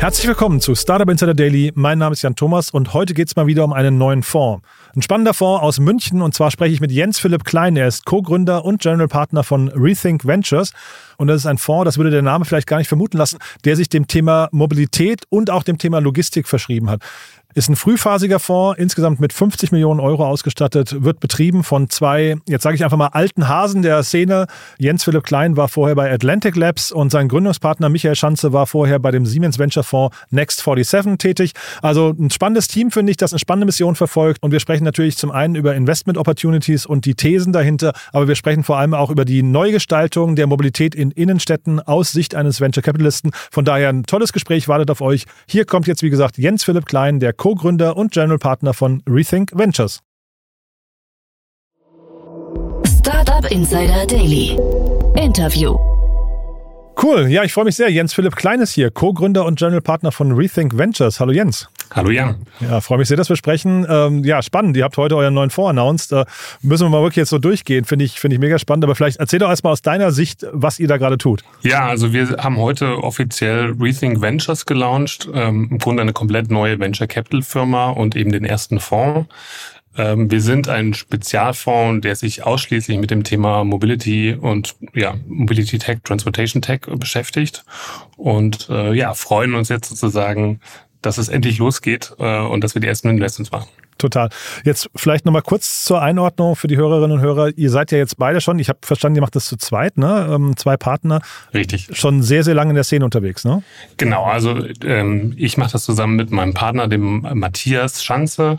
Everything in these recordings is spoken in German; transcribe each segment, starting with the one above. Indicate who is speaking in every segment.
Speaker 1: Herzlich willkommen zu Startup Insider Daily. Mein Name ist Jan Thomas und heute geht es mal wieder um einen neuen Fonds. Ein spannender Fonds aus München und zwar spreche ich mit Jens Philipp Klein. Er ist Co-Gründer und General Partner von Rethink Ventures. Und das ist ein Fonds, das würde der Name vielleicht gar nicht vermuten lassen, der sich dem Thema Mobilität und auch dem Thema Logistik verschrieben hat. Ist ein frühphasiger Fonds, insgesamt mit 50 Millionen Euro ausgestattet, wird betrieben von zwei, jetzt sage ich einfach mal, alten Hasen der Szene. Jens Philipp Klein war vorher bei Atlantic Labs und sein Gründungspartner Michael Schanze war vorher bei dem Siemens Venture Fonds Next 47 tätig. Also ein spannendes Team, finde ich, das eine spannende Mission verfolgt. Und wir sprechen natürlich zum einen über Investment Opportunities und die Thesen dahinter, aber wir sprechen vor allem auch über die Neugestaltung der Mobilität in Innenstädten aus Sicht eines Venture Capitalisten. Von daher ein tolles Gespräch wartet auf euch. Hier kommt jetzt, wie gesagt, Jens Philipp Klein, der Co-Gründer und General Partner von Rethink Ventures.
Speaker 2: Startup Insider Daily. Interview.
Speaker 1: Cool, ja, ich freue mich sehr. Jens Philipp Klein ist hier, Co-Gründer und General Partner von Rethink Ventures. Hallo Jens.
Speaker 3: Hallo Jan.
Speaker 1: Ja, freue mich sehr, dass wir sprechen. Ähm, ja, spannend. Ihr habt heute euren neuen Fonds announced. Da müssen wir mal wirklich jetzt so durchgehen. Finde ich, finde ich mega spannend. Aber vielleicht erzähl doch erstmal aus deiner Sicht, was ihr da gerade tut.
Speaker 3: Ja, also wir haben heute offiziell Rethink Ventures gelauncht. Ähm, Im Grunde eine komplett neue Venture Capital Firma und eben den ersten Fonds. Ähm, wir sind ein Spezialfonds, der sich ausschließlich mit dem Thema Mobility und ja, Mobility Tech, Transportation Tech beschäftigt und äh, ja, freuen uns jetzt sozusagen, dass es endlich losgeht äh, und dass wir die ersten Investments machen
Speaker 1: total. Jetzt vielleicht nochmal kurz zur Einordnung für die Hörerinnen und Hörer. Ihr seid ja jetzt beide schon, ich habe verstanden, ihr macht das zu zweit, ne? Ähm, zwei Partner.
Speaker 3: Richtig.
Speaker 1: Schon sehr, sehr lange in der Szene unterwegs, ne?
Speaker 3: Genau, also ähm, ich mache das zusammen mit meinem Partner, dem Matthias Schanze.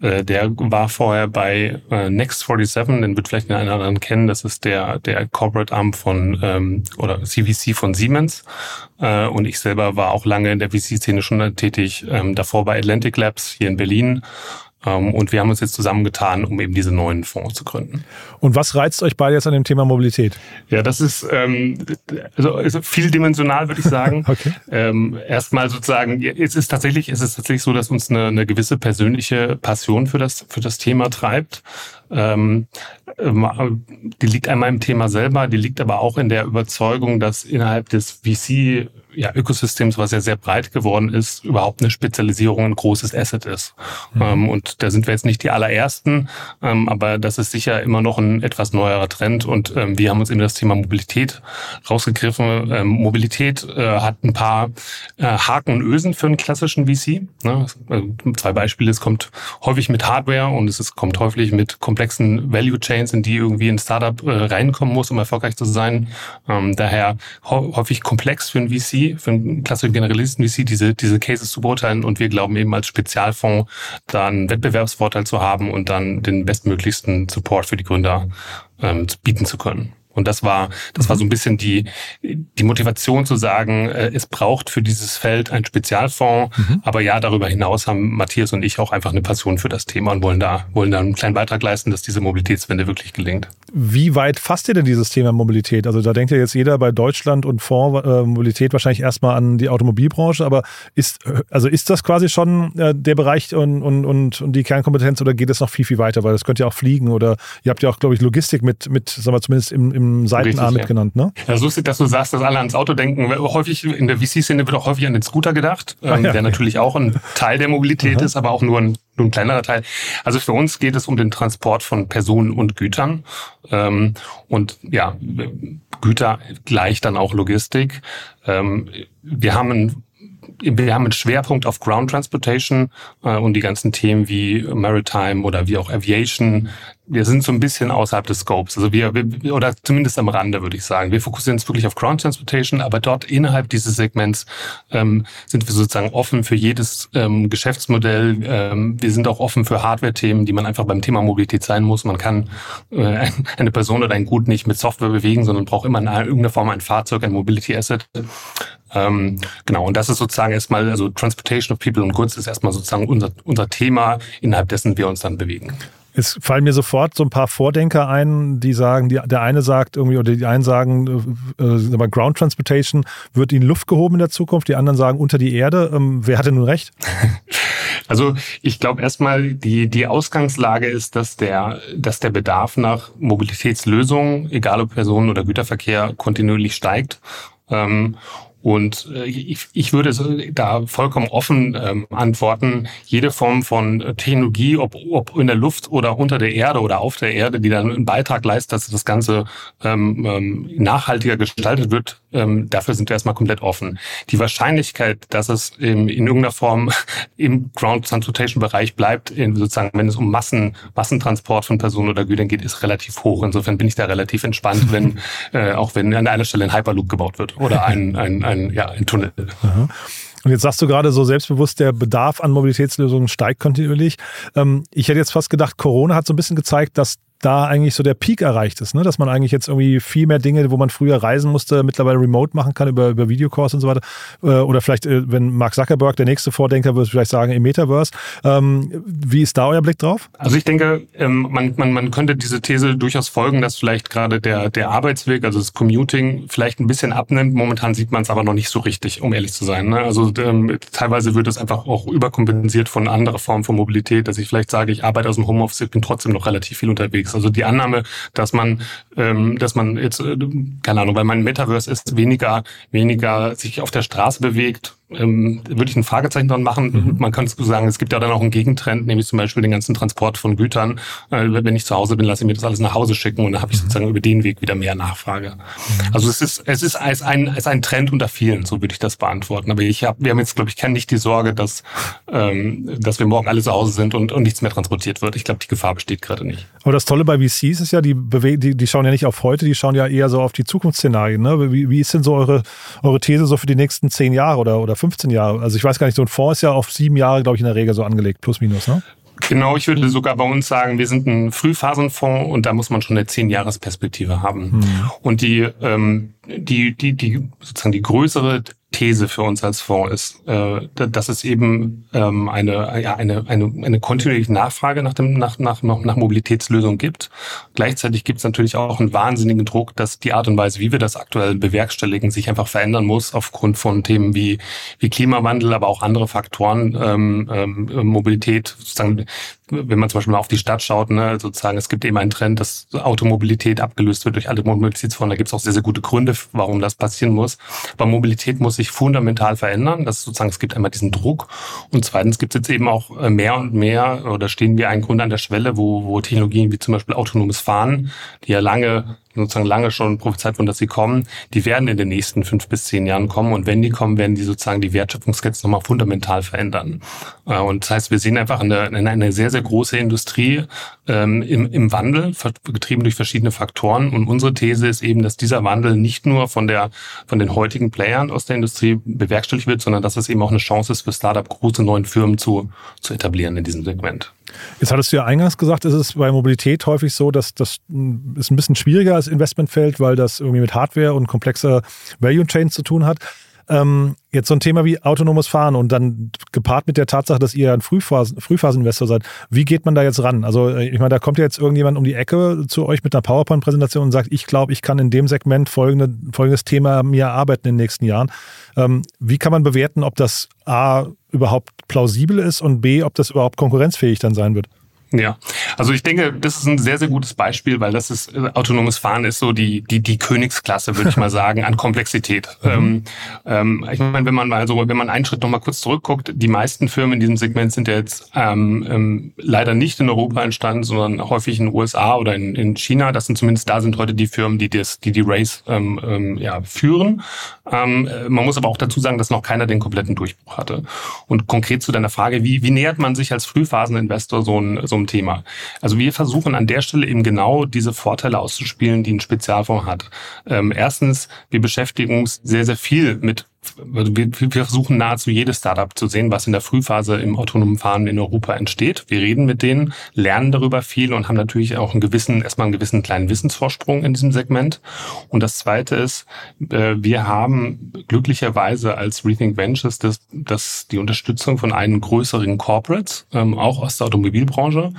Speaker 3: Äh, der war vorher bei äh, Next47, den wird vielleicht der eine oder andere kennen. Das ist der, der Corporate Arm von ähm, oder CVC von Siemens. Äh, und ich selber war auch lange in der VC-Szene schon tätig, ähm, davor bei Atlantic Labs hier in Berlin und wir haben uns jetzt zusammengetan, um eben diese neuen Fonds zu gründen.
Speaker 1: Und was reizt euch beide jetzt an dem Thema Mobilität?
Speaker 3: Ja, das ist ähm, also, also vieldimensional, würde ich sagen. okay. Ähm, erstmal sozusagen, es ist tatsächlich, es ist tatsächlich so, dass uns eine, eine gewisse persönliche Passion für das für das Thema treibt. Ähm, ähm, die liegt einmal im Thema selber, die liegt aber auch in der Überzeugung, dass innerhalb des VC ja, Ökosystems, was ja sehr breit geworden ist, überhaupt eine Spezialisierung ein großes Asset ist. Mhm. Ähm, und da sind wir jetzt nicht die allerersten, ähm, aber das ist sicher immer noch ein etwas neuerer Trend. Und ähm, wir haben uns eben das Thema Mobilität rausgegriffen. Ähm, Mobilität äh, hat ein paar äh, Haken und Ösen für einen klassischen VC. Ne? Also zwei Beispiele, es kommt häufig mit Hardware und es ist, kommt häufig mit komplexen Value Chains, in die irgendwie ein Startup äh, reinkommen muss, um erfolgreich zu sein. Ähm, daher häufig komplex für ein VC für einen klassischen Generalisten VC diese, diese Cases zu beurteilen und wir glauben eben als Spezialfonds da einen Wettbewerbsvorteil zu haben und dann den bestmöglichsten Support für die Gründer ähm, bieten zu können. Und das war, das war so ein mhm. bisschen die, die Motivation zu sagen, äh, es braucht für dieses Feld ein Spezialfonds. Mhm. Aber ja, darüber hinaus haben Matthias und ich auch einfach eine Passion für das Thema und wollen da, wollen da einen kleinen Beitrag leisten, dass diese Mobilitätswende wirklich gelingt.
Speaker 1: Wie weit fasst ihr denn dieses Thema Mobilität? Also da denkt ja jetzt jeder bei Deutschland und Fonds äh, Mobilität wahrscheinlich erstmal an die Automobilbranche, aber ist, also ist das quasi schon äh, der Bereich und, und, und, und die Kernkompetenz oder geht es noch viel, viel weiter? Weil das könnte ja auch fliegen oder ihr habt ja auch, glaube ich, Logistik mit, mit sagen wir zumindest im, im Seitenarm mitgenannt, ne?
Speaker 3: Ja, so ist dass du sagst, dass alle ans Auto denken. Häufig in der VC-Szene wird auch häufig an den Scooter gedacht, ah, ähm, ja. der natürlich auch ein Teil der Mobilität Aha. ist, aber auch nur ein, nur ein kleinerer Teil. Also für uns geht es um den Transport von Personen und Gütern. Ähm, und ja, Güter gleich dann auch Logistik. Ähm, wir haben ein wir haben einen Schwerpunkt auf Ground Transportation äh, und die ganzen Themen wie Maritime oder wie auch Aviation. Wir sind so ein bisschen außerhalb des Scopes, also wir, wir oder zumindest am Rande würde ich sagen. Wir fokussieren uns wirklich auf Ground Transportation, aber dort innerhalb dieses Segments ähm, sind wir sozusagen offen für jedes ähm, Geschäftsmodell. Ähm, wir sind auch offen für Hardware-Themen, die man einfach beim Thema Mobilität sein muss. Man kann äh, eine Person oder ein Gut nicht mit Software bewegen, sondern braucht immer in irgendeiner Form ein Fahrzeug, ein Mobility Asset. Ähm, genau, und das ist sozusagen erstmal, also Transportation of People and Goods ist erstmal sozusagen unser, unser Thema, innerhalb dessen wir uns dann bewegen.
Speaker 1: Es fallen mir sofort so ein paar Vordenker ein, die sagen, die, der eine sagt irgendwie, oder die einen sagen, äh, äh, Ground Transportation wird in Luft gehoben in der Zukunft, die anderen sagen unter die Erde. Ähm, wer hatte nun recht?
Speaker 3: Also ich glaube erstmal, die, die Ausgangslage ist, dass der, dass der Bedarf nach Mobilitätslösungen, egal ob Personen- oder Güterverkehr, kontinuierlich steigt. Ähm, Und äh, ich, ich würde da vollkommen offen ähm, antworten, jede Form von Technologie, ob, ob in der Luft oder unter der Erde oder auf der Erde, die dann einen Beitrag leistet, dass das Ganze ähm, ähm, nachhaltiger gestaltet wird, ähm, dafür sind wir erstmal komplett offen. Die Wahrscheinlichkeit, dass es in, in irgendeiner Form im Ground Transportation Bereich bleibt, in, sozusagen, wenn es um Massen, Massentransport von Personen oder Gütern geht, ist relativ hoch. Insofern bin ich da relativ entspannt, wenn, äh, auch wenn an einer Stelle ein Hyperloop gebaut wird oder ein, ein, ein, ja, ein Tunnel. Aha.
Speaker 1: Und jetzt sagst du gerade so selbstbewusst, der Bedarf an Mobilitätslösungen steigt kontinuierlich. Ähm, ich hätte jetzt fast gedacht, Corona hat so ein bisschen gezeigt, dass da eigentlich so der Peak erreicht ist, ne? dass man eigentlich jetzt irgendwie viel mehr Dinge, wo man früher reisen musste, mittlerweile remote machen kann über, über Videocalls und so weiter. Äh, oder vielleicht, äh, wenn Mark Zuckerberg der nächste Vordenker wird, vielleicht sagen im Metaverse. Ähm, wie ist da euer Blick drauf?
Speaker 3: Also ich denke, ähm, man, man, man könnte diese These durchaus folgen, dass vielleicht gerade der, der Arbeitsweg, also das Commuting, vielleicht ein bisschen abnimmt. Momentan sieht man es aber noch nicht so richtig, um ehrlich zu sein. Ne? Also ähm, teilweise wird es einfach auch überkompensiert von anderer Formen von Mobilität, dass ich vielleicht sage, ich arbeite aus dem Homeoffice, bin trotzdem noch relativ viel unterwegs unterwegs. Also die Annahme, dass man, ähm, dass man jetzt, äh, keine Ahnung, weil man Metaverse ist, weniger, weniger sich auf der Straße bewegt, ähm, würde ich ein Fragezeichen dran machen. Mhm. Man kann so sagen, es gibt ja dann auch einen Gegentrend, nämlich zum Beispiel den ganzen Transport von Gütern. Äh, wenn ich zu Hause bin, lasse ich mir das alles nach Hause schicken und dann habe ich mhm. sozusagen über den Weg wieder mehr Nachfrage. Mhm. Also es ist, es ist als ein, als ein Trend unter vielen, so würde ich das beantworten. Aber ich hab, wir haben jetzt, glaube ich, kenne nicht die Sorge, dass, ähm, dass wir morgen alle zu Hause sind und, und nichts mehr transportiert wird. Ich glaube, die Gefahr besteht gerade nicht.
Speaker 1: Aber das Tolle bei VCs ist ja, die, die, die schauen ja nicht auf heute, die schauen ja eher so auf die Zukunftsszenarien. Ne? Wie, wie ist denn so eure, eure These so für die nächsten zehn Jahre oder, oder 15 Jahre? Also ich weiß gar nicht, so ein Fonds ist ja auf sieben Jahre, glaube ich, in der Regel so angelegt, plus minus, ne?
Speaker 3: Genau, ich würde sogar bei uns sagen, wir sind ein Frühphasenfonds und da muss man schon eine zehn-Jahres-Perspektive haben. Mhm. Und die, ähm, die, die, die, sozusagen die größere These für uns als Fonds ist, äh, dass es eben ähm, eine, ja, eine, eine, eine kontinuierliche Nachfrage nach, dem, nach, nach, nach Mobilitätslösungen gibt. Gleichzeitig gibt es natürlich auch einen wahnsinnigen Druck, dass die Art und Weise, wie wir das aktuell bewerkstelligen, sich einfach verändern muss aufgrund von Themen wie, wie Klimawandel, aber auch andere Faktoren, ähm, ähm, Mobilität, sozusagen wenn man zum Beispiel mal auf die Stadt schaut, ne, sozusagen, es gibt eben einen Trend, dass Automobilität abgelöst wird durch alle Mobilitätsformen. Da gibt es auch sehr, sehr gute Gründe, warum das passieren muss. Aber Mobilität muss sich fundamental verändern. Das ist sozusagen, es gibt einmal diesen Druck. Und zweitens gibt es jetzt eben auch äh, mehr und mehr, oder stehen wir einen Grund an der Schwelle, wo, wo Technologien wie zum Beispiel autonomes Fahren, die ja lange sozusagen lange schon prophezeit wurden, dass sie kommen, die werden in den nächsten fünf bis zehn Jahren kommen. Und wenn die kommen, werden die sozusagen die Wertschöpfungsketten nochmal fundamental verändern. Äh, und das heißt, wir sehen einfach eine, eine sehr, sehr große Industrie ähm, im, im Wandel, getrieben durch verschiedene Faktoren. Und unsere These ist eben, dass dieser Wandel nicht nur von der, von den heutigen Playern aus der Industrie bewerkstelligt wird, sondern dass es eben auch eine Chance ist für Startup, große neuen Firmen zu, zu etablieren in diesem Segment.
Speaker 1: Jetzt hattest du ja eingangs gesagt, ist es bei Mobilität häufig so, dass das ist ein bisschen schwieriger als Investmentfeld, weil das irgendwie mit Hardware und komplexer Value Chains zu tun hat. Ähm, jetzt so ein Thema wie autonomes Fahren und dann gepaart mit der Tatsache, dass ihr ein Frühphasen, Frühphaseninvestor seid. Wie geht man da jetzt ran? Also äh, ich meine, da kommt ja jetzt irgendjemand um die Ecke zu euch mit einer PowerPoint-Präsentation und sagt, ich glaube, ich kann in dem Segment folgende, folgendes Thema mir erarbeiten in den nächsten Jahren. Ähm, wie kann man bewerten, ob das A überhaupt plausibel ist und B, ob das überhaupt konkurrenzfähig dann sein wird?
Speaker 3: Ja, also ich denke, das ist ein sehr, sehr gutes Beispiel, weil das ist, äh, autonomes Fahren ist so die, die, die Königsklasse, würde ich mal sagen, an Komplexität. Mhm. Ähm, ähm, ich meine, wenn man mal so, wenn man einen Schritt nochmal kurz zurückguckt, die meisten Firmen in diesem Segment sind ja jetzt ähm, ähm, leider nicht in Europa entstanden, sondern häufig in den USA oder in, in China. Das sind zumindest da sind heute die Firmen, die das, die die Race ähm, ähm, ja, führen. Ähm, man muss aber auch dazu sagen, dass noch keiner den kompletten Durchbruch hatte. Und konkret zu deiner Frage, wie, wie nähert man sich als Frühphaseninvestor so ein, so ein Thema? Also wir versuchen an der Stelle eben genau diese Vorteile auszuspielen, die ein Spezialfonds hat. Ähm, erstens, wir beschäftigen uns sehr, sehr viel mit also wir, wir versuchen nahezu jedes Startup zu sehen, was in der Frühphase im autonomen Fahren in Europa entsteht. Wir reden mit denen, lernen darüber viel und haben natürlich auch einen gewissen, erstmal einen gewissen kleinen Wissensvorsprung in diesem Segment. Und das zweite ist, äh, wir haben glücklicherweise als Rethink Ventures das, das die Unterstützung von einem größeren Corporates, ähm, auch aus der Automobilbranche,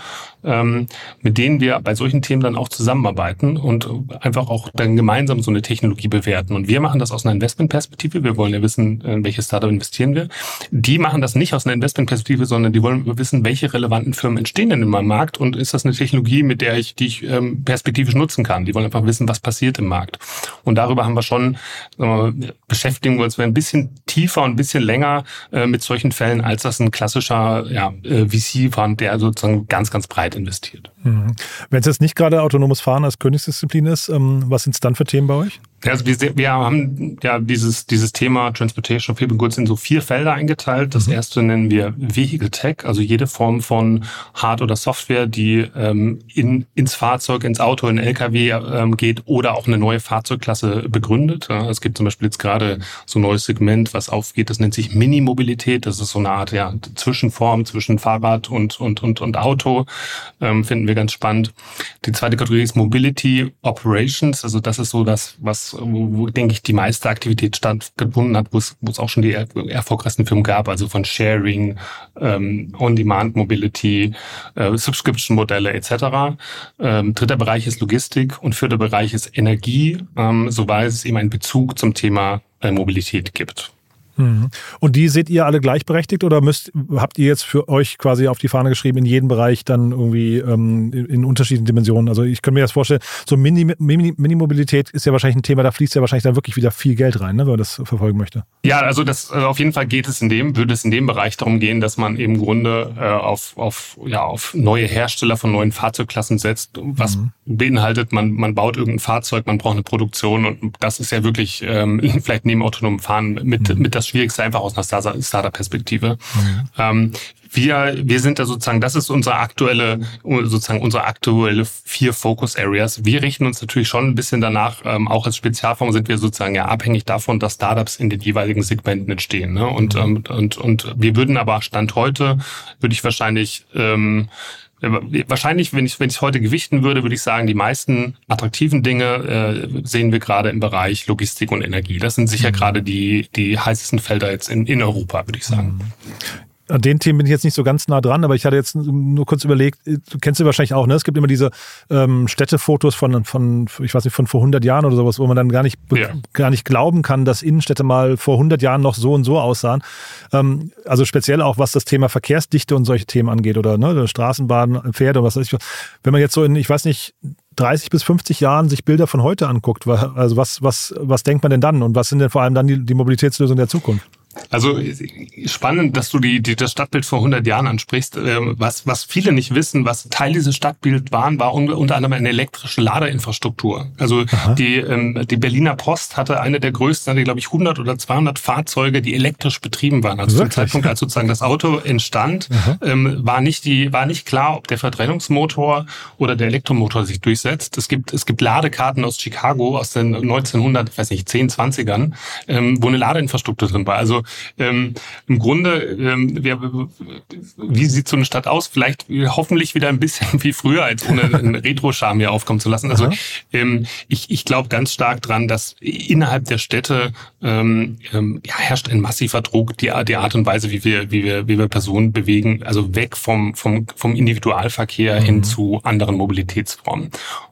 Speaker 3: ähm, mit denen wir bei solchen Themen dann auch zusammenarbeiten und einfach auch dann gemeinsam so eine Technologie bewerten. Und wir machen das aus einer Investmentperspektive. Wir wollen ja wissen, in welches Startup investieren wir. Die machen das nicht aus einer Investmentperspektive, sondern die wollen wissen, welche relevanten Firmen entstehen denn in meinem Markt und ist das eine Technologie, mit der ich, die ich ähm, perspektivisch nutzen kann. Die wollen einfach wissen, was passiert im Markt. Und darüber haben wir schon, äh, beschäftigen wir uns ein bisschen tiefer und ein bisschen länger äh, mit solchen Fällen, als das ein klassischer ja, äh, VC-Fund, der sozusagen ganz, ganz breit investiert.
Speaker 1: Mhm. Wenn es jetzt nicht gerade autonomes Fahren als Königsdisziplin ist, ähm, was sind es dann für Themen bei euch?
Speaker 3: Also wir, wir haben ja dieses, dieses Thema Transportation of People Goods in so vier Felder eingeteilt. Das mhm. erste nennen wir Vehicle Tech, also jede Form von Hard- oder Software, die ähm, in, ins Fahrzeug, ins Auto, in LKW ähm, geht oder auch eine neue Fahrzeugklasse begründet. Ja, es gibt zum Beispiel jetzt gerade so ein neues Segment, was aufgeht, das nennt sich Mini-Mobilität. Das ist so eine Art ja, Zwischenform zwischen Fahrrad und, und, und, und Auto. Ähm, finden wir ganz spannend. Die zweite Kategorie ist Mobility Operations. Also das ist so das, was wo, wo denke ich, die meiste Aktivität stattgefunden hat, wo es, wo es auch schon die er erfolgreichsten Firmen gab, also von Sharing, ähm, On-Demand-Mobility, äh, Subscription-Modelle etc. Ähm, dritter Bereich ist Logistik und vierter Bereich ist Energie, ähm, soweit es eben einen Bezug zum Thema äh, Mobilität gibt.
Speaker 1: Mhm. Und die seht ihr alle gleichberechtigt oder müsst, habt ihr jetzt für euch quasi auf die Fahne geschrieben, in jedem Bereich dann irgendwie ähm, in, unterschiedlichen Dimensionen? Also ich könnte mir das vorstellen, so Mini-Mobilität ist ja wahrscheinlich ein Thema, da fließt ja wahrscheinlich dann wirklich wieder viel Geld rein, ne, wenn man das verfolgen möchte.
Speaker 3: Ja, also das also auf jeden Fall geht es in dem, würde es in dem Bereich darum gehen, dass man im Grunde äh, auf, auf, ja, auf neue Hersteller von neuen Fahrzeugklassen setzt, was mhm. beinhaltet, man, man baut irgendein Fahrzeug, man braucht eine Produktion und das ist ja wirklich ähm, vielleicht neben autonomem Fahren mit, mhm. mit das Schwierigste einfach aus einer Startup-Perspektive. Mhm. Ähm, wir, wir sind da sozusagen, das ist unsere aktuelle, sozusagen unsere aktuelle vier Focus Areas. Wir richten uns natürlich schon ein bisschen danach, ähm, auch als Spezialfonds sind wir sozusagen ja abhängig davon, dass Startups in den jeweiligen Segmenten entstehen. Ne? Und, mhm. ähm, und, und wir würden aber Stand heute, würde ich wahrscheinlich ähm, Wahrscheinlich, wenn ich wenn ich heute gewichten würde, würde ich sagen, die meisten attraktiven Dinge äh, sehen wir gerade im Bereich Logistik und Energie. Das sind sicher mhm. gerade die die heißesten Felder jetzt in, in Europa, würde ich sagen.
Speaker 1: An den Themen bin ich jetzt nicht so ganz nah dran, aber ich hatte jetzt nur kurz überlegt, du kennst du wahrscheinlich auch, ne? Es gibt immer diese ähm, Städtefotos von, von, ich weiß nicht, von vor 100 Jahren oder sowas, wo man dann gar nicht, ja. gar nicht glauben kann, dass Innenstädte mal vor 100 Jahren noch so und so aussahen. Ähm, also speziell auch, was das Thema Verkehrsdichte und solche Themen angeht oder ne, Straßenbahn, Pferde, was weiß ich. Wenn man jetzt so in, ich weiß nicht, 30 bis 50 Jahren sich Bilder von heute anguckt, also was, was, was denkt man denn dann und was sind denn vor allem dann die, die Mobilitätslösungen der Zukunft?
Speaker 3: Also spannend, dass du die, die, das Stadtbild vor 100 Jahren ansprichst. Ähm, was, was viele nicht wissen, was Teil dieses Stadtbilds waren, war unter anderem eine elektrische Ladeinfrastruktur. Also die, ähm, die Berliner Post hatte eine der größten, hatte glaube ich 100 oder 200 Fahrzeuge, die elektrisch betrieben waren. Also Wirklich? zum Zeitpunkt, als sozusagen das Auto entstand, ähm, war nicht die, war nicht klar, ob der Verbrennungsmotor oder der Elektromotor sich durchsetzt. Es gibt, es gibt Ladekarten aus Chicago aus den 1900, ich weiß nicht, 10, 20ern, ähm, wo eine Ladeinfrastruktur drin war. Also ähm, im Grunde, ähm, wir, wie sieht so eine Stadt aus? Vielleicht hoffentlich wieder ein bisschen wie früher, als ohne einen Retro-Charme hier aufkommen zu lassen. Also ähm, ich, ich glaube ganz stark dran, dass innerhalb der Städte ähm, ähm, ja, herrscht ein massiver Druck, die, die Art und Weise, wie wir, wie wir, wie wir Personen bewegen, also weg vom, vom, vom Individualverkehr mhm. hin zu anderen Mobilitätsformen.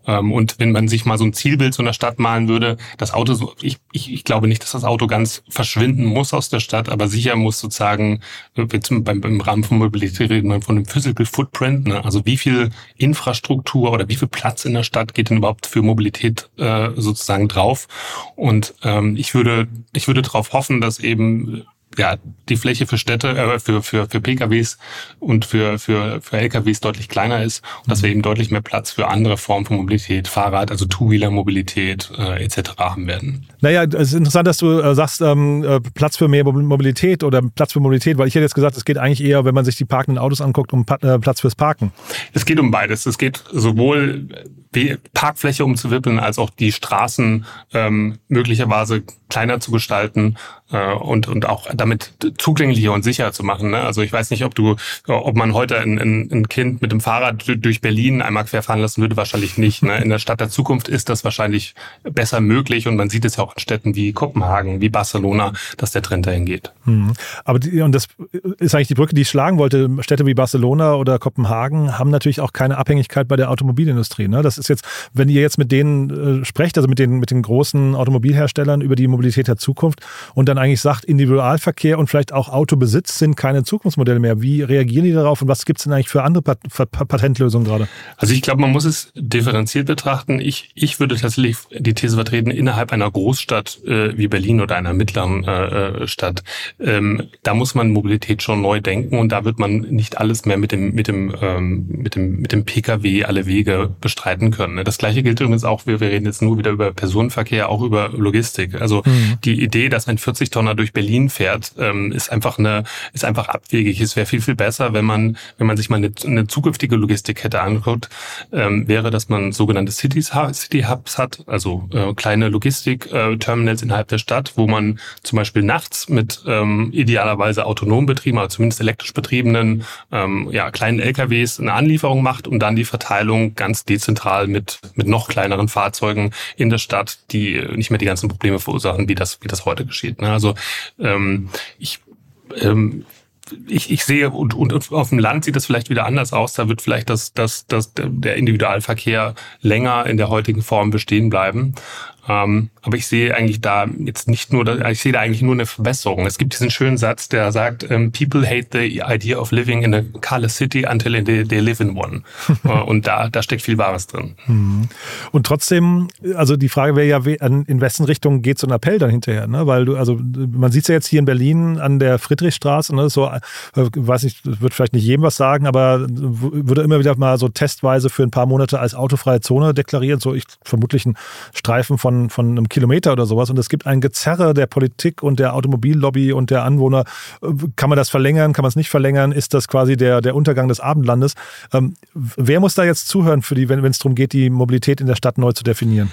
Speaker 3: Ähm, und wenn man sich mal so ein Zielbild so einer Stadt malen würde, das Auto, so, ich, ich, ich glaube nicht, dass das Auto ganz verschwinden muss aus der Stadt, aber sicher muss sozusagen, beim, im Rahmen von Mobilität reden wir von einem Physical Footprint, ne? also wie viel Infrastruktur oder wie viel Platz in der Stadt geht denn überhaupt für Mobilität äh, sozusagen drauf? Und ähm, ich würde, ich würde darauf hoffen, dass eben ja, die Fläche für Städte, äh, für, für, für PKWs und für, für, für LKWs deutlich kleiner ist und dass wir eben deutlich mehr Platz für andere Formen von Mobilität, Fahrrad, also Two-Wheeler-Mobilität äh, etc. haben werden.
Speaker 1: Naja, es ist interessant, dass du äh, sagst, ähm, äh, Platz für mehr Mobilität oder Platz für Mobilität, weil ich hätte jetzt gesagt, es geht eigentlich eher, wenn man sich die parkenden Autos anguckt, um pa äh, Platz fürs Parken.
Speaker 3: Es geht um beides. Es geht sowohl Parkfläche umzuwippeln, als auch die Straßen ähm, möglicherweise kleiner zu gestalten äh, und, und auch damit zugänglicher und sicherer zu machen. Ne? Also ich weiß nicht, ob du, ob man heute ein, ein, ein Kind mit dem Fahrrad durch Berlin einmal querfahren lassen würde, wahrscheinlich nicht. Ne? In der Stadt der Zukunft ist das wahrscheinlich besser möglich und man sieht es ja auch in Städten wie Kopenhagen, wie Barcelona, dass der Trend dahin geht.
Speaker 1: Mhm. Aber die, und das ist eigentlich die Brücke, die ich schlagen wollte. Städte wie Barcelona oder Kopenhagen haben natürlich auch keine Abhängigkeit bei der Automobilindustrie. Ne? Das ist jetzt, wenn ihr jetzt mit denen äh, sprecht, also mit den, mit den großen Automobilherstellern über die Mobilität der Zukunft und dann eigentlich sagt, Individualverkehr und vielleicht auch Autobesitz sind keine Zukunftsmodelle mehr. Wie reagieren die darauf und was gibt es denn eigentlich für andere Pat Patentlösungen gerade?
Speaker 3: Also ich glaube, man muss es differenziert betrachten. Ich, ich würde tatsächlich die These vertreten, innerhalb einer Großstadt äh, wie Berlin oder einer mittleren äh, äh Stadt, ähm, da muss man Mobilität schon neu denken und da wird man nicht alles mehr mit dem, mit dem, ähm, mit dem, mit dem Pkw alle Wege bestreiten können. Ne? Das gleiche gilt übrigens auch, wir, wir reden jetzt nur wieder über Personenverkehr, auch über Logistik. Also mhm. die Idee, dass ein 40-Tonner durch Berlin fährt, ähm, ist einfach eine, ist einfach abwegig. Es wäre viel, viel besser, wenn man, wenn man sich mal eine, eine zukünftige Logistikkette anguckt, ähm, wäre, dass man sogenannte Cities, City Hubs hat, also äh, kleine Logistik-Terminals äh, innerhalb der Stadt, wo man zum Beispiel nachts mit ähm, idealerweise autonom betrieben, aber zumindest elektrisch betriebenen ähm, ja, kleinen LKWs eine Anlieferung macht und dann die Verteilung ganz dezentral mit, mit noch kleineren Fahrzeugen in der Stadt, die nicht mehr die ganzen Probleme verursachen, wie das, wie das heute geschieht. Ne? Also ähm, ich ähm, ich, ich sehe, und, und auf dem Land sieht das vielleicht wieder anders aus. Da wird vielleicht das, das, das, der Individualverkehr länger in der heutigen Form bestehen bleiben. Ähm, aber ich sehe eigentlich da jetzt nicht nur, ich sehe da eigentlich nur eine Verbesserung. Es gibt diesen schönen Satz, der sagt, ähm, people hate the idea of living in a color city until they, they live in one. Äh, und da, da steckt viel Wahres drin.
Speaker 1: Mhm. Und trotzdem, also die Frage wäre ja, in wessen Richtung geht so ein Appell dann hinterher? Ne? Weil du, also man sieht es ja jetzt hier in Berlin an der Friedrichstraße, ne? so, äh, weiß nicht, wird vielleicht nicht jedem was sagen, aber würde immer wieder mal so testweise für ein paar Monate als autofreie Zone deklariert, so ich vermutlich ein Streifen von von, einem Kilometer oder sowas. Und es gibt ein Gezerre der Politik und der Automobillobby und der Anwohner. Kann man das verlängern? Kann man es nicht verlängern? Ist das quasi der, der Untergang des Abendlandes? Ähm, wer muss da jetzt zuhören, für die, wenn es darum geht, die Mobilität in der Stadt neu zu definieren?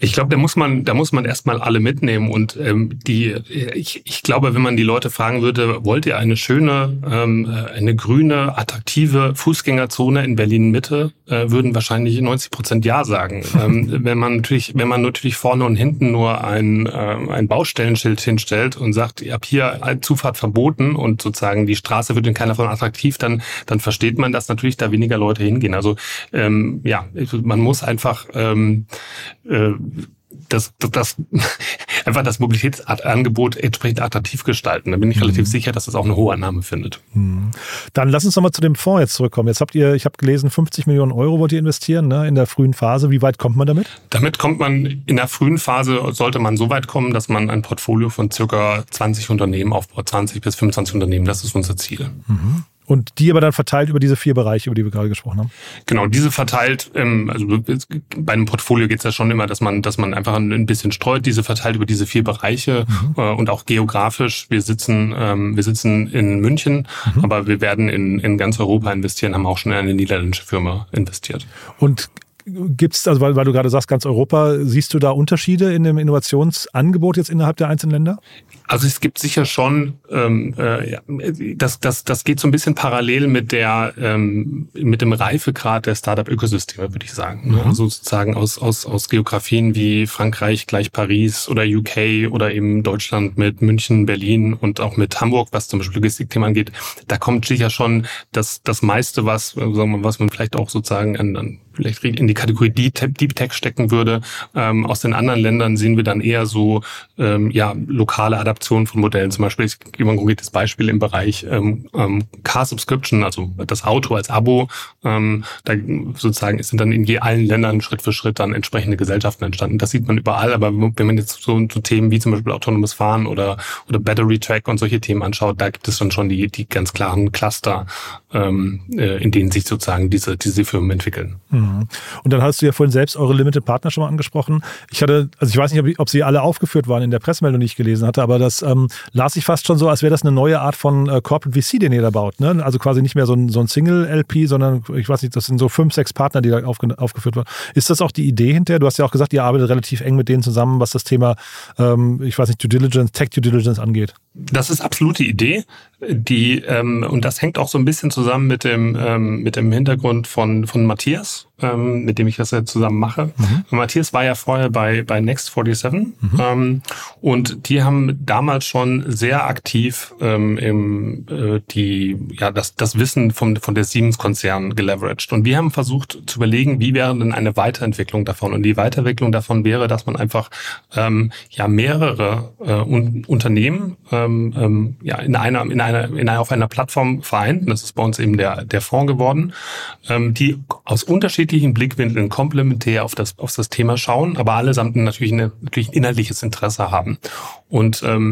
Speaker 3: Ich glaube, da muss man, da muss man erstmal alle mitnehmen und ähm, die, ich, ich glaube, wenn man die Leute fragen würde, wollt ihr eine schöne, ähm, eine grüne, attraktive Fußgängerzone in Berlin Mitte, äh, würden wahrscheinlich 90 Prozent ja sagen. ähm, wenn man natürlich, wenn man natürlich vorne und hinten nur ein, äh, ein Baustellenschild hinstellt und sagt, ihr habt hier Zufahrt verboten und sozusagen die Straße wird in keiner Form attraktiv, dann, dann versteht man, dass natürlich da weniger Leute hingehen. Also ähm, ja, man muss einfach ähm, äh, das, das, das einfach das Mobilitätsangebot entsprechend attraktiv gestalten. Da bin ich mhm. relativ sicher, dass das auch eine hohe Annahme findet.
Speaker 1: Mhm. Dann lass uns nochmal zu dem Fonds jetzt zurückkommen. Jetzt habt ihr, ich habe gelesen, 50 Millionen Euro wollt ihr investieren ne, in der frühen Phase. Wie weit kommt man damit?
Speaker 3: Damit kommt man in der frühen Phase, sollte man so weit kommen, dass man ein Portfolio von circa 20 Unternehmen aufbaut, 20 bis 25 Unternehmen. Das ist unser Ziel.
Speaker 1: Mhm. Und die aber dann verteilt über diese vier Bereiche, über die wir gerade gesprochen haben.
Speaker 3: Genau, diese verteilt, ähm, also bei einem Portfolio geht es ja schon immer, dass man, dass man einfach ein bisschen streut, diese verteilt über diese vier Bereiche mhm. äh, und auch geografisch. Wir sitzen, ähm, wir sitzen in München, mhm. aber wir werden in, in ganz Europa investieren, haben auch schon in eine niederländische Firma investiert.
Speaker 1: Und Gibt es, also weil, weil, du gerade sagst, ganz Europa, siehst du da Unterschiede in dem Innovationsangebot jetzt innerhalb der einzelnen Länder?
Speaker 3: Also es gibt sicher schon, ähm, äh, ja, das, das, das geht so ein bisschen parallel mit der ähm, mit dem Reifegrad der Startup-Ökosysteme, würde ich sagen. Ne? Mhm. Also sozusagen aus, aus, aus Geografien wie Frankreich gleich Paris oder UK oder eben Deutschland mit München, Berlin und auch mit Hamburg, was zum Beispiel Logistikthemen angeht, da kommt sicher schon das, das meiste, was, sagen wir, mal, was man vielleicht auch sozusagen an, an vielleicht in die Kategorie Deep Tech stecken würde. Ähm, aus den anderen Ländern sehen wir dann eher so ähm, ja lokale Adaptionen von Modellen. Zum Beispiel, ich gebe ein konkretes Beispiel im Bereich ähm, ähm, Car Subscription, also das Auto als Abo. Ähm, da sozusagen sind dann in je allen Ländern Schritt für Schritt dann entsprechende Gesellschaften entstanden. Das sieht man überall, aber wenn man jetzt so, so Themen wie zum Beispiel autonomes Fahren oder oder Battery Track und solche Themen anschaut, da gibt es dann schon die die ganz klaren Cluster, ähm, äh, in denen sich sozusagen diese diese Firmen entwickeln.
Speaker 1: Mhm. Und dann hast du ja vorhin selbst eure Limited Partner schon mal angesprochen. Ich hatte, also ich weiß nicht, ob, ob sie alle aufgeführt waren in der Pressemeldung, die ich gelesen hatte, aber das ähm, las ich fast schon so, als wäre das eine neue Art von äh, Corporate VC, den ihr da baut. Ne? Also quasi nicht mehr so ein, so ein Single-LP, sondern ich weiß nicht, das sind so fünf, sechs Partner, die da aufge, aufgeführt wurden. Ist das auch die Idee hinterher? Du hast ja auch gesagt, ihr arbeitet relativ eng mit denen zusammen, was das Thema, ähm, ich weiß nicht, Due Diligence, Tech Due Diligence angeht.
Speaker 3: Das ist absolut die Idee. Die, ähm, und das hängt auch so ein bisschen zusammen mit dem, ähm, mit dem Hintergrund von, von Matthias, ähm, mit dem ich das ja zusammen mache. Mhm. Matthias war ja vorher bei, bei Next 47 mhm. ähm, und die haben damals schon sehr aktiv ähm, im, äh, die, ja, das, das Wissen vom, von der Siemens-Konzern geleveraged. Und wir haben versucht zu überlegen, wie wäre denn eine Weiterentwicklung davon? Und die Weiterentwicklung davon wäre, dass man einfach ähm, ja mehrere äh, un Unternehmen ähm, ähm, ja, in einer, in einer in einer, auf einer Plattform vereint. Das ist bei uns eben der, der Fonds geworden, ähm, die aus unterschiedlichen Blickwinkeln komplementär auf das, auf das Thema schauen, aber allesamt natürlich, eine, natürlich ein inhaltliches Interesse haben. Und ähm,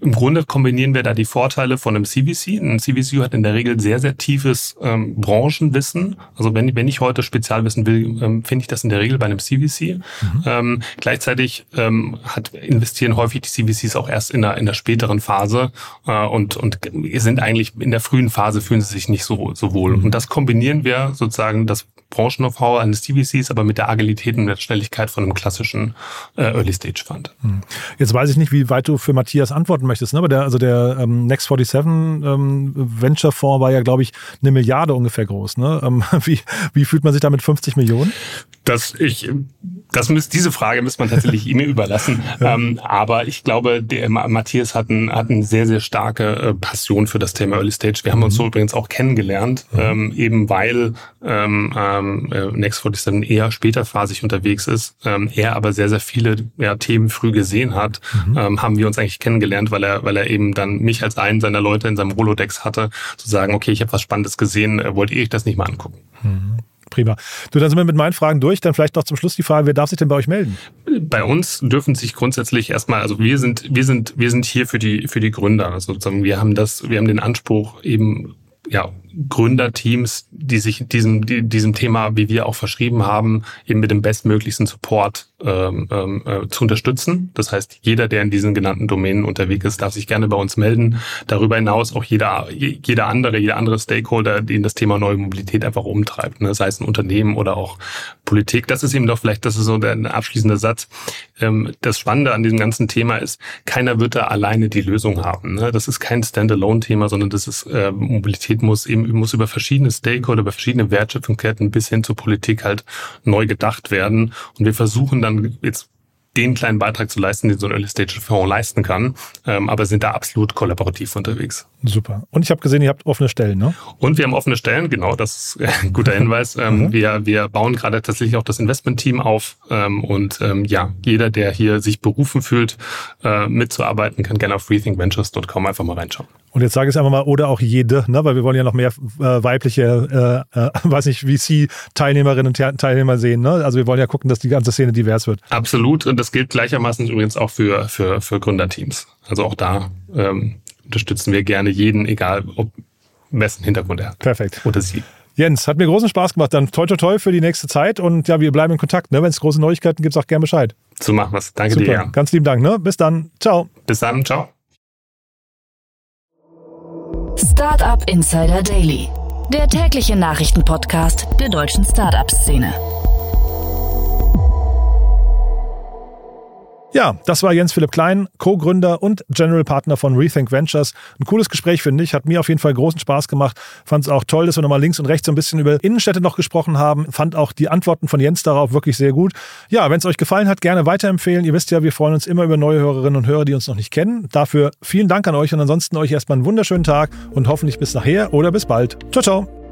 Speaker 3: im Grunde kombinieren wir da die Vorteile von einem CVC. Ein CVC hat in der Regel sehr, sehr tiefes ähm, Branchenwissen. Also wenn, wenn ich heute Spezialwissen will, ähm, finde ich das in der Regel bei einem CVC. Mhm. Ähm, gleichzeitig ähm, hat, investieren häufig die CVCs auch erst in der, in der späteren Phase äh, und, und sind eigentlich in der frühen Phase fühlen sie sich nicht so, so wohl. Mhm. Und das kombinieren wir sozusagen das Branchen-Know-how eines CVCs, aber mit der Agilität und der Schnelligkeit von einem klassischen äh, Early-Stage-Fund.
Speaker 1: Mhm. Jetzt weiß ich nicht, wie weit du für Matthias antworten möchtest, ne? aber der, also der ähm, Next 47 ähm, Venture-Fonds war ja, glaube ich, eine Milliarde ungefähr groß. Ne? Ähm, wie, wie fühlt man sich da mit 50 Millionen?
Speaker 3: Das, ich, das müsst, diese Frage muss man tatsächlich ihm überlassen. Ähm, aber ich glaube, der Matthias hat, ein, hat eine sehr, sehr starke äh, Passion für das Thema Early Stage. Wir haben mhm. uns so übrigens auch kennengelernt, mhm. ähm, eben weil ähm, ähm, äh, Next 47 eher späterphasig unterwegs ist, ähm, er aber sehr, sehr viele ja, Themen früh gesehen hat, mhm. ähm, haben wir uns eigentlich kennengelernt, weil er, weil er eben dann mich als einen seiner Leute in seinem Rolodex hatte, zu sagen, okay, ich habe was Spannendes gesehen, äh, wollt ihr euch das nicht mal angucken?
Speaker 1: Mhm prima. Du, dann sind wir mit meinen Fragen durch. Dann vielleicht noch zum Schluss die Frage, wer darf sich denn bei euch melden?
Speaker 3: Bei uns dürfen sich grundsätzlich erstmal, also wir sind, wir sind, wir sind hier für die, für die Gründer. Also sozusagen, wir haben das, wir haben den Anspruch eben, ja, Gründerteams, die sich diesem, die, diesem Thema, wie wir auch verschrieben haben, eben mit dem bestmöglichsten Support ähm, ähm, äh, zu unterstützen. Das heißt, jeder, der in diesen genannten Domänen unterwegs ist, darf sich gerne bei uns melden. Darüber hinaus auch jeder, jeder andere, jeder andere Stakeholder, den das Thema neue Mobilität einfach umtreibt, ne? sei es ein Unternehmen oder auch Politik. Das ist eben doch vielleicht, das ist so der abschließende Satz. Ähm, das Spannende an diesem ganzen Thema ist, keiner wird da alleine die Lösung haben. Ne? Das ist kein Standalone-Thema, sondern das ist äh, Mobilität muss eben muss über verschiedene Stakeholder, über verschiedene Wertschöpfungsketten bis hin zur Politik halt neu gedacht werden. Und wir versuchen dann jetzt den kleinen Beitrag zu leisten, den so ein Early-Stage-Fonds leisten kann, ähm, aber sind da absolut kollaborativ unterwegs.
Speaker 1: Super. Und ich habe gesehen, ihr habt offene Stellen, ne?
Speaker 3: Und wir haben offene Stellen, genau, das ist ein guter Hinweis. Ähm, mhm. wir, wir bauen gerade tatsächlich auch das Investment-Team auf ähm, und ähm, ja, jeder, der hier sich berufen fühlt, äh, mitzuarbeiten, kann gerne auf rethinkventures.com einfach mal reinschauen.
Speaker 1: Und jetzt sage ich es einfach mal, oder auch jede, ne? weil wir wollen ja noch mehr äh, weibliche, äh, äh, weiß nicht, VC-Teilnehmerinnen und Teilnehmer sehen. Ne? Also wir wollen ja gucken, dass die ganze Szene divers wird.
Speaker 3: Absolut. Und das gilt gleichermaßen übrigens auch für, für, für Gründerteams. Also auch da ähm, unterstützen wir gerne jeden, egal ob wessen Hintergrund er hat.
Speaker 1: Perfekt.
Speaker 3: Oder sie.
Speaker 1: Jens, hat mir großen Spaß gemacht. Dann toi toi toi für die nächste Zeit und ja, wir bleiben in Kontakt. Ne? Wenn es große Neuigkeiten gibt, sag gerne Bescheid.
Speaker 3: So machen wir's. Danke
Speaker 1: Super.
Speaker 3: dir. Ja.
Speaker 1: Ganz lieben Dank. Ne? Bis dann. Ciao.
Speaker 3: Bis dann. Ciao.
Speaker 2: Startup Insider Daily, der tägliche Nachrichtenpodcast der deutschen Startup-Szene.
Speaker 1: Ja, das war Jens Philipp Klein, Co-Gründer und General Partner von Rethink Ventures. Ein cooles Gespräch, finde ich. Hat mir auf jeden Fall großen Spaß gemacht. Fand es auch toll, dass wir nochmal links und rechts so ein bisschen über Innenstädte noch gesprochen haben. Fand auch die Antworten von Jens darauf wirklich sehr gut. Ja, wenn es euch gefallen hat, gerne weiterempfehlen. Ihr wisst ja, wir freuen uns immer über neue Hörerinnen und Hörer, die uns noch nicht kennen. Dafür vielen Dank an euch und ansonsten euch erstmal einen wunderschönen Tag und hoffentlich bis nachher oder bis bald. Ciao, ciao.